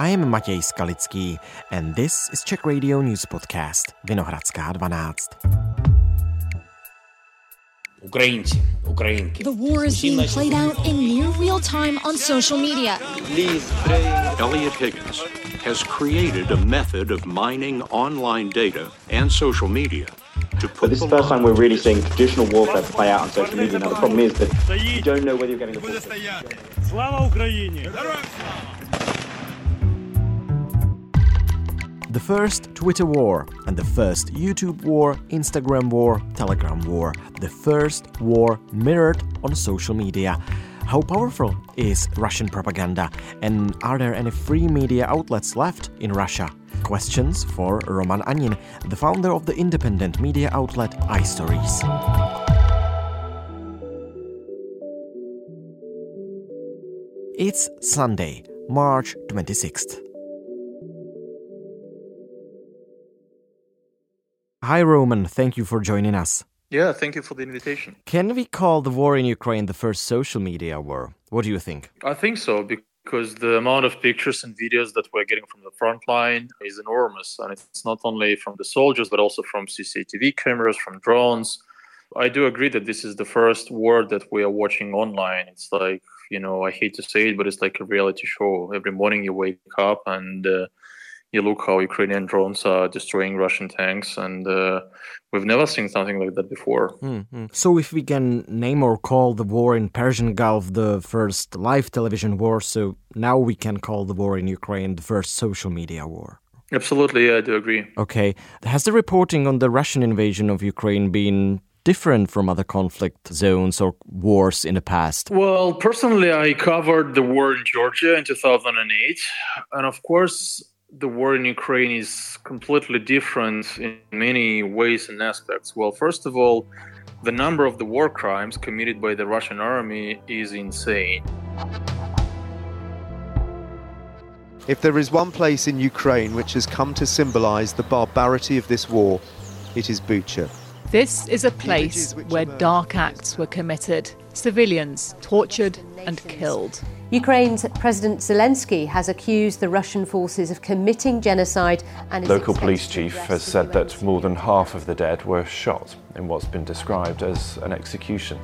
I am Matěj Skalický and this is Czech Radio News Podcast Vinohradská 12. Ukrainci, Ukrajinky. The war is being played out in near real time on social media. Eliot Higgins has created a method of mining online data and social media but this is the first time we're really seeing traditional warfare play out on social media. Now the problem is that you don't know whether you're getting the full. Слава The first Twitter war and the first YouTube war, Instagram war, Telegram war. The first war mirrored on social media. How powerful is Russian propaganda? And are there any free media outlets left in Russia? Questions for Roman Anin, the founder of the independent media outlet iStories. It's Sunday, March 26th. Hi, Roman. Thank you for joining us. Yeah, thank you for the invitation. Can we call the war in Ukraine the first social media war? What do you think? I think so because the amount of pictures and videos that we're getting from the front line is enormous. And it's not only from the soldiers, but also from CCTV cameras, from drones. I do agree that this is the first war that we are watching online. It's like, you know, I hate to say it, but it's like a reality show. Every morning you wake up and uh, you look how Ukrainian drones are destroying Russian tanks, and uh, we've never seen something like that before. Mhm. So, if we can name or call the war in Persian Gulf the first live television war, so now we can call the war in Ukraine the first social media war. Absolutely, yeah, I do agree. Okay. Has the reporting on the Russian invasion of Ukraine been different from other conflict zones or wars in the past? Well, personally, I covered the war in Georgia in 2008. And of course, the war in Ukraine is completely different in many ways and aspects. Well, first of all, the number of the war crimes committed by the Russian army is insane. If there is one place in Ukraine which has come to symbolize the barbarity of this war, it is Bucha. This is a place where dark acts were committed, civilians tortured and killed. Ukraine's President Zelensky has accused the Russian forces of committing genocide and is Local police chief has said that more than half of the dead were shot in what's been described as an execution.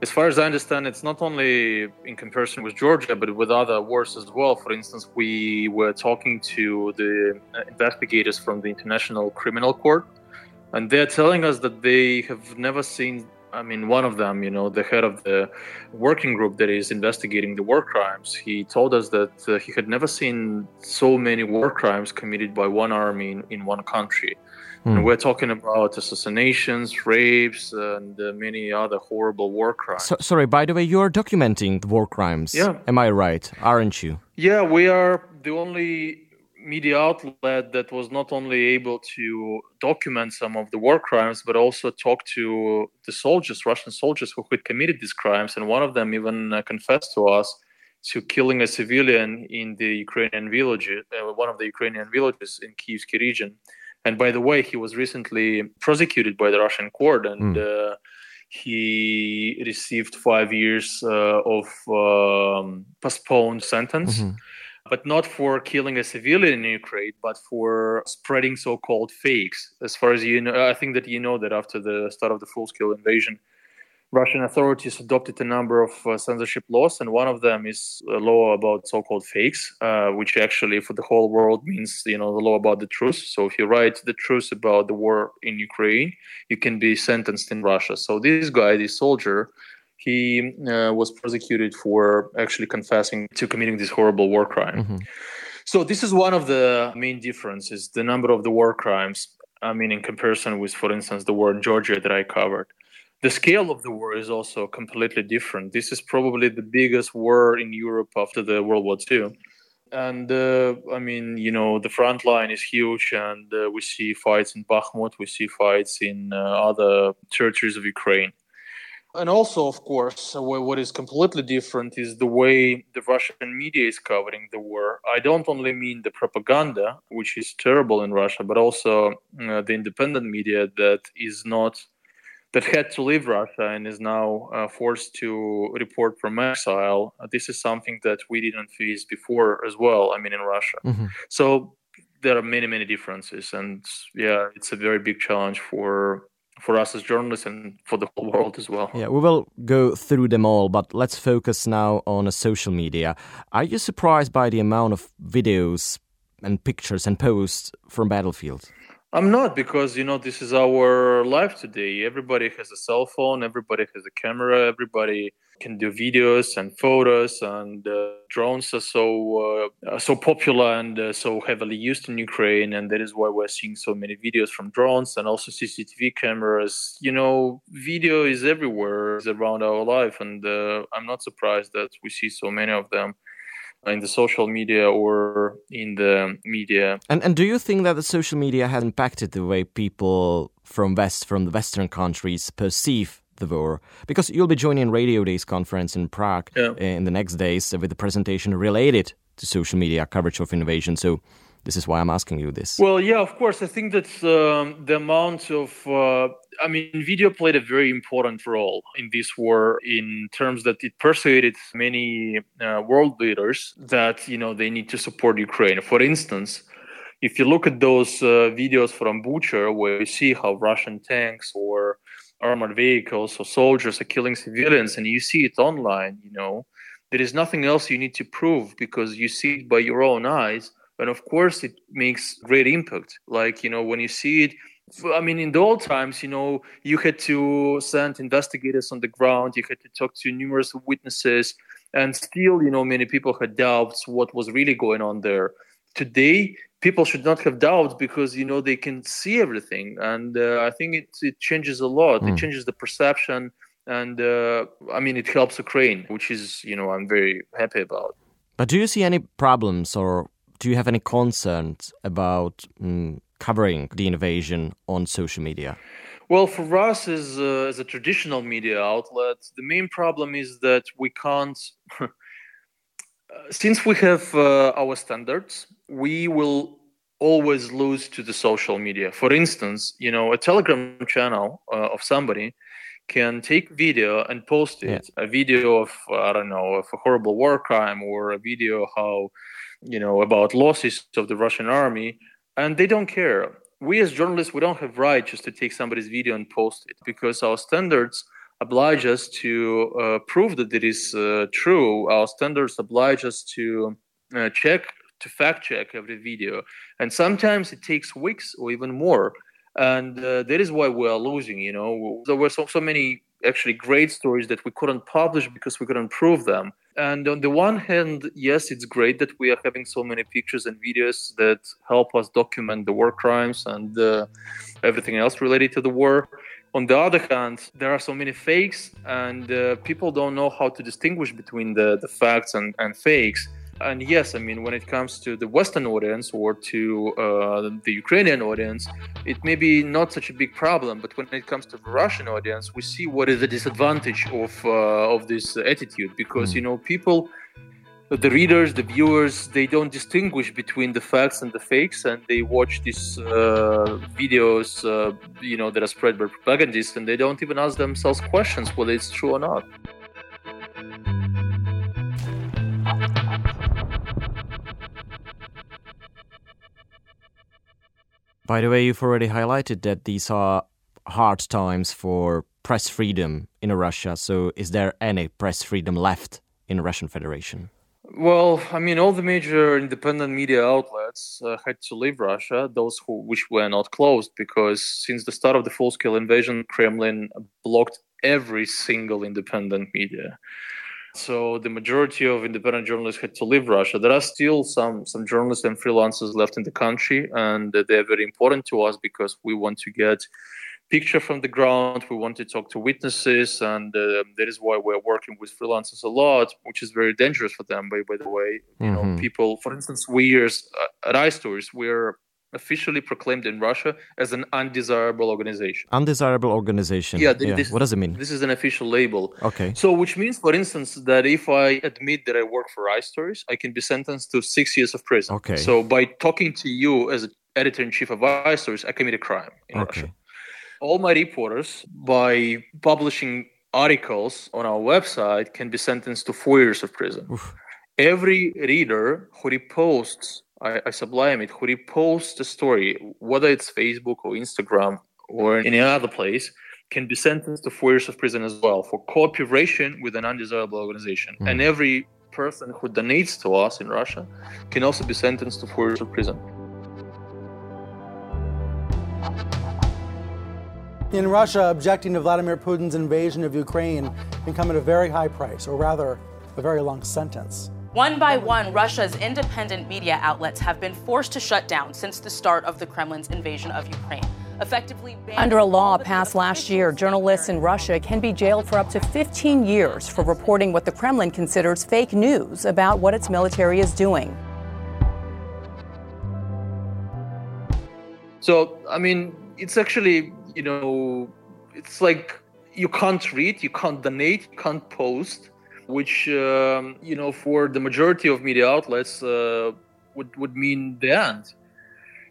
As far as I understand, it's not only in comparison with Georgia, but with other wars as well. For instance, we were talking to the investigators from the International Criminal Court, and they're telling us that they have never seen. I mean, one of them, you know, the head of the working group that is investigating the war crimes, he told us that uh, he had never seen so many war crimes committed by one army in, in one country. And we're talking about assassinations, rapes, and uh, many other horrible war crimes. So, sorry, by the way, you're documenting the war crimes. Yeah. Am I right? Aren't you? Yeah, we are the only media outlet that was not only able to document some of the war crimes, but also talk to the soldiers, Russian soldiers who had committed these crimes. And one of them even uh, confessed to us to killing a civilian in the Ukrainian village, uh, one of the Ukrainian villages in Kievsky region. And by the way, he was recently prosecuted by the Russian court and uh, he received five years uh, of um, postponed sentence but not for killing a civilian in Ukraine, but for spreading so-called fakes. As far as you know, I think that you know that after the start of the full-scale invasion, Russian authorities adopted a number of uh, censorship laws, and one of them is a law about so-called fakes, uh, which actually for the whole world means you know the law about the truth. So if you write the truth about the war in Ukraine, you can be sentenced in Russia. So this guy, this soldier, he uh, was prosecuted for actually confessing to committing this horrible war crime. So this is one of the main differences: the number of the war crimes. I mean, in comparison with, for instance, the war in Georgia that I covered. The scale of the war is also completely different. This is probably the biggest war in Europe after the World War II. And uh, I mean, you know, the front line is huge, and uh, we see fights in Bakhmut, we see fights in uh, other territories of Ukraine. And also, of course, uh, what is completely different is the way the Russian media is covering the war. I don't only mean the propaganda, which is terrible in Russia, but also uh, the independent media that is not that had to leave Russia and is now uh, forced to report from exile. Uh, this is something that we didn't face before as well. I mean, in Russia. Mm-hmm. So there are many, many differences, and yeah, it's a very big challenge for for us as journalists and for the whole world as well. Yeah, we will go through them all, but let's focus now on social media. Are you surprised by the amount of videos and pictures and posts from battlefields? I'm not because you know this is our life today. Everybody has a cell phone, everybody has a camera, everybody can do videos and photos, and uh, drones are so uh, so popular and uh, so heavily used in Ukraine, and that is why we're seeing so many videos from drones and also CCTV cameras. You know, video is everywhere, is around our life, and uh, I'm not surprised that we see so many of them in the social media or in the media. And and do you think that the social media has impacted the way people from west from the western countries perceive the war? Because you'll be joining Radio Days conference in Prague Yeah. in the next days with a presentation related to social media coverage of invasion. So this is why I'm asking you this. Well, yeah, of course. I think that um, the amount of, uh, I mean, video played a very important role in this war in terms that it persuaded many uh, world leaders that, you know, they need to support Ukraine. For instance, if you look at those uh, videos from Bucha, where you see how Russian tanks or armored vehicles or soldiers are killing civilians, and you see it online, you know, there is nothing else you need to prove because you see it by your own eyes and of course it makes great impact. Like you know when you see it i mean in the old times you know you had to send investigators on the ground you had to talk to numerous witnesses and still you know many people had doubts what was really going on there. Today people should not have doubts because you know they can see everything and uh, i think it, it changes a lot. It Mm. changes the perception and uh, i mean it helps ukraine which is you know i'm very happy about. But do you see any problems or do you have any concerns about mm, covering the invasion on social media? Well, for us as a, as a traditional media outlet, the main problem is that we can't. Since we have uh, our standards, we will always lose to the social media. For instance, you know, a Telegram channel uh, of somebody can take video and post it, a video of I don't know, of a horrible war crime or a video how you know about losses of the Russian army, and they don't care. We as journalists, we don't have right just to take somebody's video and post it because our standards oblige us to uh, prove that it is uh, true. Our standards oblige us to uh, check, to fact check every video, and sometimes it takes weeks or even more. And uh, that is why we are losing. You know, there were so so many actually great stories that we couldn't publish because we couldn't prove them. And on the one hand, yes, it's great that we are having so many pictures and videos that help us document the war crimes and uh, everything else related to the war. On the other hand, there are so many fakes, and uh, people don't know how to distinguish between the, the facts and, and fakes. And yes, I mean, when it comes to the Western audience or to uh, the Ukrainian audience, it may be not such a big problem. But when it comes to the Russian audience, we see what is the disadvantage of uh, of this attitude because you know people, the readers, the viewers, they don't distinguish between the facts and the fakes, and they watch these uh, videos, uh, you know, that are spread by propagandists, and they don't even ask themselves questions whether it's true or not. By the way, you've already highlighted that these are hard times for press freedom in Russia. So, is there any press freedom left in Russian Federation? Well, I mean, all the major independent media outlets uh, had to leave Russia, those who which were not closed, because since the start of the full-scale invasion, Kremlin blocked every single independent media. So the majority of independent journalists had to leave Russia. There are still some some journalists and freelancers left in the country, and they're very important to us because we want to get picture from the ground. We want to talk to witnesses, and uh, that is why we're working with freelancers a lot, which is very dangerous for them. By by the way, you know, Mhm. people. For instance, we as uh, at iStories, we're officially proclaimed in Russia as an undesirable organization. Undesirable organization. Yeah. Th- yeah. This, what does it mean? This is an official label. Okay. So, which means, for instance, that if I admit that I work for iStories, I can be sentenced to six years of prison. Okay. So, by talking to you as editor in chief of iStories, I commit a crime in okay. Russia. All my reporters, by publishing articles on our website, can be sentenced to four years of prison. Oof. Every reader who reposts I, I sublime it, who reposts the story, whether it's Facebook or Instagram or any other place, can be sentenced to four years of prison as well for cooperation with an undesirable organization. Mm. And every person who donates to us in Russia can also be sentenced to four years of prison. In Russia, objecting to Vladimir Putin's invasion of Ukraine can come at a very high price, or rather, a very long sentence. One by one, Russia's independent media outlets have been forced to shut down since the start of the Kremlin's invasion of Ukraine. Under a law passed last year, journalists in Russia can be jailed for up to 15 years for reporting what the Kremlin considers fake news about what its military is doing. So, I mean, it's actually, you know, it's like you can't read, you can't donate, you can't post which um, you know for the majority of media outlets uh, would would mean the end.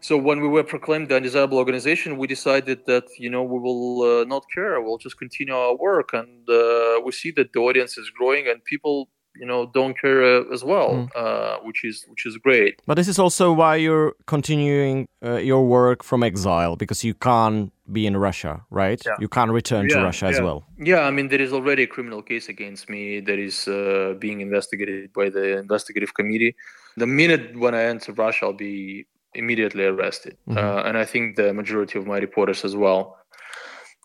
So when we were proclaimed the undesirable organization, we decided that you know we will uh, not care. We'll just continue our work, and uh, we see that the audience is growing and people you know don't care uh, as well, mm. uh, which is which is great. But this is also why you're continuing uh, your work from exile because you can't be in Russia, right? Yeah. You can't return yeah, to Russia yeah. as well. Yeah, I mean, there is already a criminal case against me that is uh, being investigated by the investigative committee. The minute when I enter Russia, I'll be immediately arrested. Mm-hmm. Uh, and I think the majority of my reporters as well.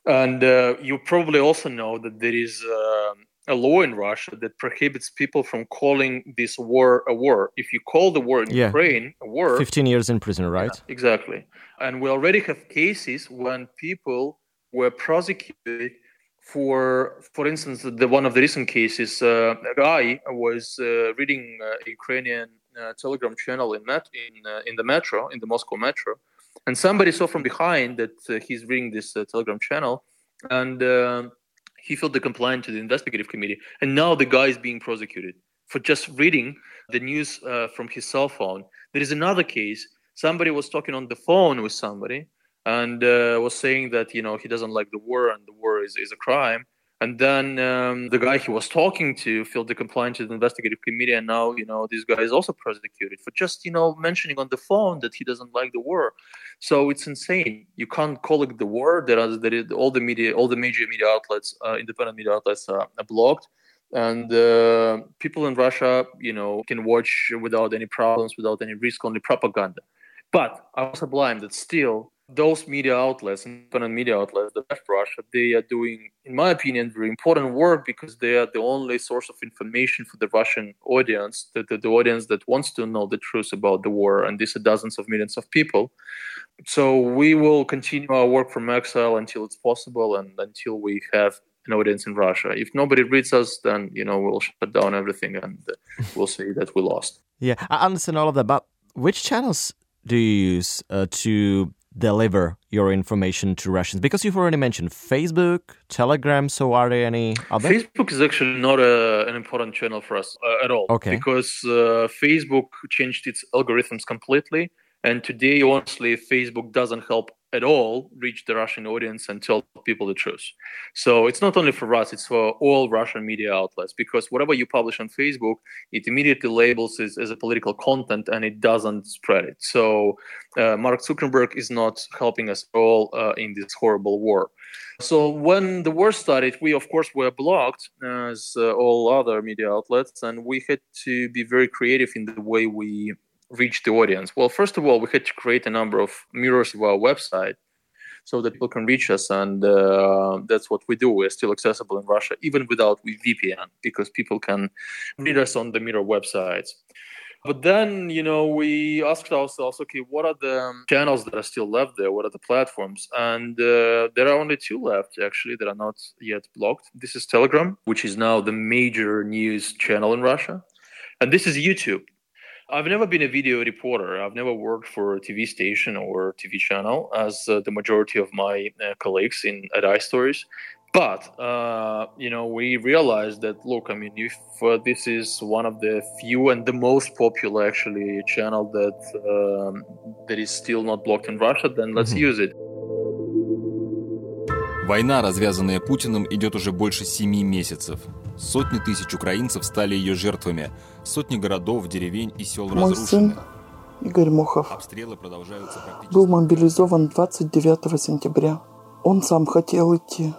And uh, you probably also know that there is um, a law in Russia that prohibits people from calling this war a war. If you call the war in yeah. Ukraine a war, 15 years in prison, right? Yeah, exactly. And we already have cases when people were prosecuted for, for instance, the one of the recent cases, uh, a guy was uh, reading uh, Ukrainian uh, telegram channel in met- in uh, in the metro, in the Moscow metro, and somebody saw from behind that uh, he's reading this telegram channel, and um, he filled the complaint to the investigative committee, and now the guy is being prosecuted for just reading the news uh, from his cell phone. There is another case. Somebody was talking on the phone with somebody and uh, was saying that you know he doesn't like the war and the war is, is a crime and then um, the guy he was talking to filled the complaint to the investigative committee, and now you know this guy is also prosecuted for just you know mentioning on the phone that he doesn't like the war. So it's insane. You can't call it the war. There are all the media, all the major media outlets, uh, independent media outlets are, are blocked and uh, people in Russia, you know, can watch without any problems, without any risk, only propaganda. But I was sublime that still those media outlets, independent media outlets, the Russia, they are doing, in my opinion, very important work because they are the only source of information for the Russian audience, the, the, the audience that wants to know the truth about the war, and these are dozens of millions of people. So we will continue our work from exile until it's possible and until we have an audience in Russia. If nobody reads us, then, you know, we'll shut down everything and uh, we'll say that we lost. Yeah, I understand all of that, but which channels do you use uh, to deliver your information to Russians? Because you've already mentioned Facebook, Telegram. So are there any other? Facebook is actually not a, an important channel for us uh, at all. Okay. Because uh, Facebook changed its algorithms completely, and today, honestly, Facebook doesn't help at all reach the Russian audience and tell people the truth. So it's not only for us, it's for all Russian media outlets because whatever you publish on Facebook, it immediately labels it as a political content and it doesn't spread it. So uh, Mark Zuckerberg is not helping us all uh, in this horrible war. So when the war started, we of course were blocked as uh, all other media outlets and we had to be very creative in the way we reach the audience? Well, first of all, we had to create a number of mirrors of our website so that people can reach us, and uh, that's what we do. We're still accessible in Russia, even without VPN, because people can read us on the mirror websites. But then, you know, we asked ourselves, okay, what are the channels that are still left there? What are the platforms? And uh, there are only two left, actually, that are not yet blocked. This is Telegram, which is now the major news channel in Russia. And this is YouTube. I've never been a video reporter. I've never worked for a TV station or TV channel, as uh, the majority of my uh, colleagues in at iStories. But uh, you know, we realized that look, I mean, if uh, this is one of the few and the most popular actually channel that um, that is still not blocked in Russia, then let's mm-hmm. use it. Война, развязанная Путиным, идет уже больше семи месяцев. Сотни тысяч украинцев стали ее жертвами. Сотни городов, деревень и сел Мой разрушены. сын Игорь Мохов Обстрелы продолжаются практически. был мобилизован 29 сентября. Он сам хотел идти.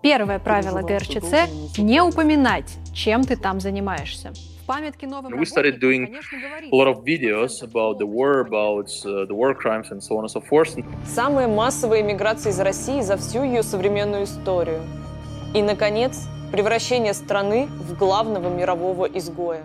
Первое правило ГРЧЦ – не упоминать, чем ты там занимаешься. В памятке новым We started doing a lot of videos about the war, about uh, the war crimes and so on and so forth. Самая массовая миграция из России за всю ее современную историю. И, наконец, превращение страны в главного мирового изгоя.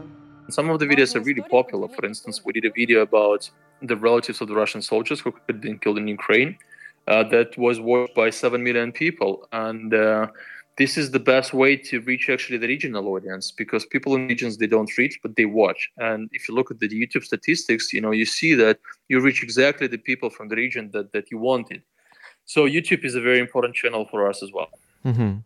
Some of the videos are really popular. For instance, we did a video about the relatives of the Russian soldiers who had been killed in Ukraine. Uh, that was watched by 7 million people. And uh, this is the best way to reach actually the regional audience because people in regions they don't reach but they watch and if you look at the youtube statistics you know you see that you reach exactly the people from the region that, that you wanted so youtube is a very important channel for us as well hmm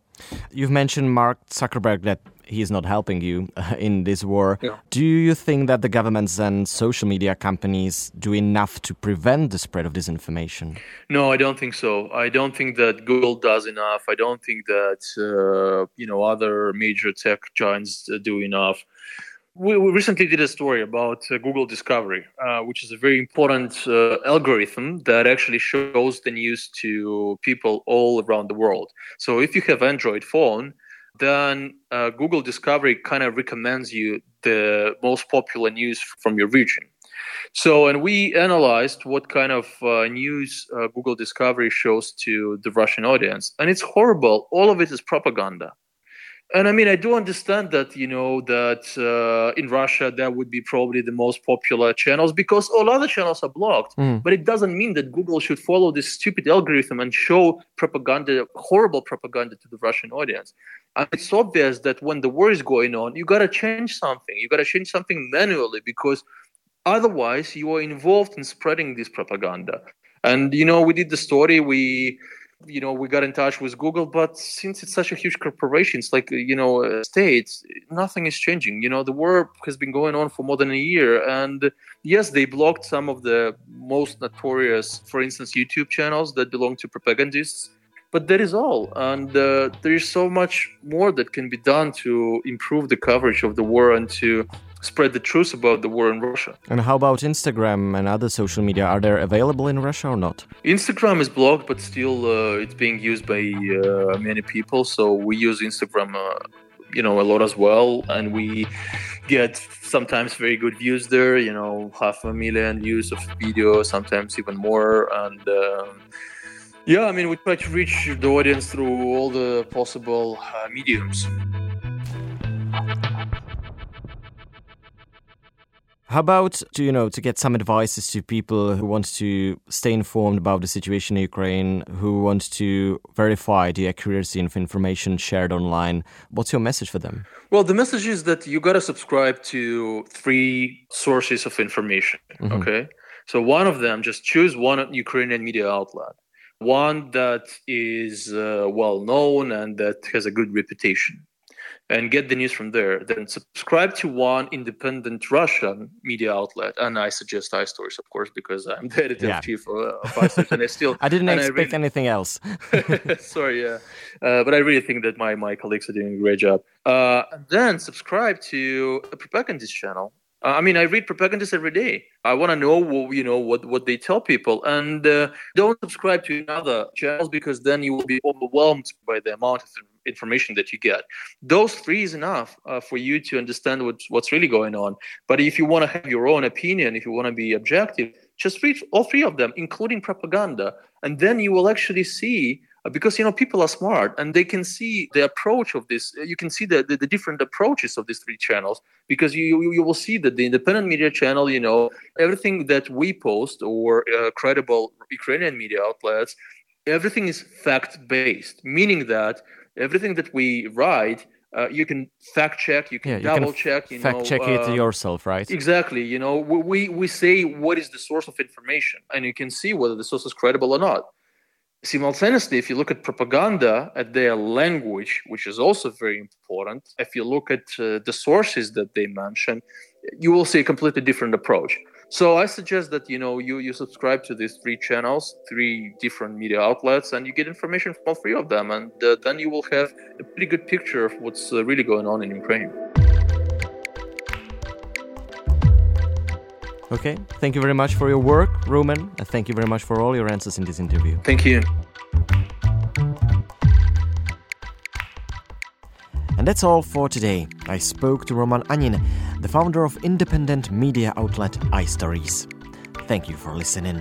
You've mentioned Mark Zuckerberg that he's not helping you uh, in this war. Yeah. Do you think that the governments and social media companies do enough to prevent the spread of disinformation? No, I don't think so. I don't think that Google does enough. I don't think that uh, you know other major tech giants uh, do enough. We, we recently did a story about uh, Google Discovery, uh, which is a very important uh, algorithm that actually shows the news to people all around the world. So if you have Android phone, then uh, Google Discovery kind of recommends you the most popular news from your region. So, and we analyzed what kind of uh, news uh, Google Discovery shows to the Russian audience, and it's horrible. All of it is propaganda. And I mean, I do understand that, you know, that uh, in Russia that would be probably the most popular channels because all other channels are blocked. Mm. But it doesn't mean that Google should follow this stupid algorithm and show propaganda, horrible propaganda to the Russian audience. And it's obvious that when the war is going on, you got to change something. You got to change something manually because otherwise you are involved in spreading this propaganda. And, you know, we did the story, we you know we got in touch with google but since it's such a huge corporation it's like you know uh, states nothing is changing. You know the war has been going on for more than a year and yes they blocked some of the most notorious for instance youtube channels that belong to propagandists but that is all. And uh, there is so much more that can be done to improve the coverage of the war and to spread the truth about the war in russia And how about Instagram and other social media? Are they available in Russia or not? Instagram is blocked, but still uh, it's being used by uh, many people. So we use Instagram, uh, you know, a lot as well, and we get sometimes very good views there. You know, half a million views of video, sometimes even more. And um, yeah, I mean, we try to reach the audience through all the possible uh, mediums. How about, to, you know, to get some advices to people who want to stay informed about the situation in Ukraine, who want to verify the accuracy of information shared online? What's your message for them? Well, the message is that you got to subscribe to three sources of information. Mhm. Okay. So one of them, just choose one Ukrainian media outlet, one that is uh, well known and that has a good reputation, and get the news from there. Then subscribe to one independent Russian media outlet, and I suggest iStories, of course, because I'm the editor Yeah. chief of, of iStories, and I still I didn't expect really- anything else. Sorry, yeah. Uh, but I really think that my, my colleagues are doing a great job. Uh, then subscribe to a propagandist channel. Uh, I mean, I read propagandists every day. I want to know, what, you know, what, what they tell people, and uh, don't subscribe to another channels because then you will be overwhelmed by the amount of information that you get. Those three is enough uh, for you to understand what's what's really going on. But if you want to have your own opinion, if you want to be objective, just read all three of them, including propaganda, and then you will actually see uh, because you know people are smart and they can see the approach of this you can see the, the, the different approaches of these three channels because you, you you will see that the independent media channel you know everything that we post or uh, credible ukrainian media outlets everything is fact based meaning that everything that we write uh, you can fact check you can Yeah, you double can check you fact know, check it uh, yourself, right? Exactly. You know, we, we we say what is the source of information, and you can see whether the source is credible or not. Simultaneously, if you look at propaganda at their language, which is also very important, if you look at uh, the sources that they mention, you will see a completely different approach. So I suggest that you know you you subscribe to these three channels, three different media outlets, and you get information from all three of them, and uh, then you will have a pretty good picture of what's uh, really going on in Ukraine. Okay, thank you very much for your work, Roman, and thank you very much for all your answers in this interview. Thank you. And that's all for today. I spoke to Roman Anin, the founder of independent media outlet iStories. Thank you for listening.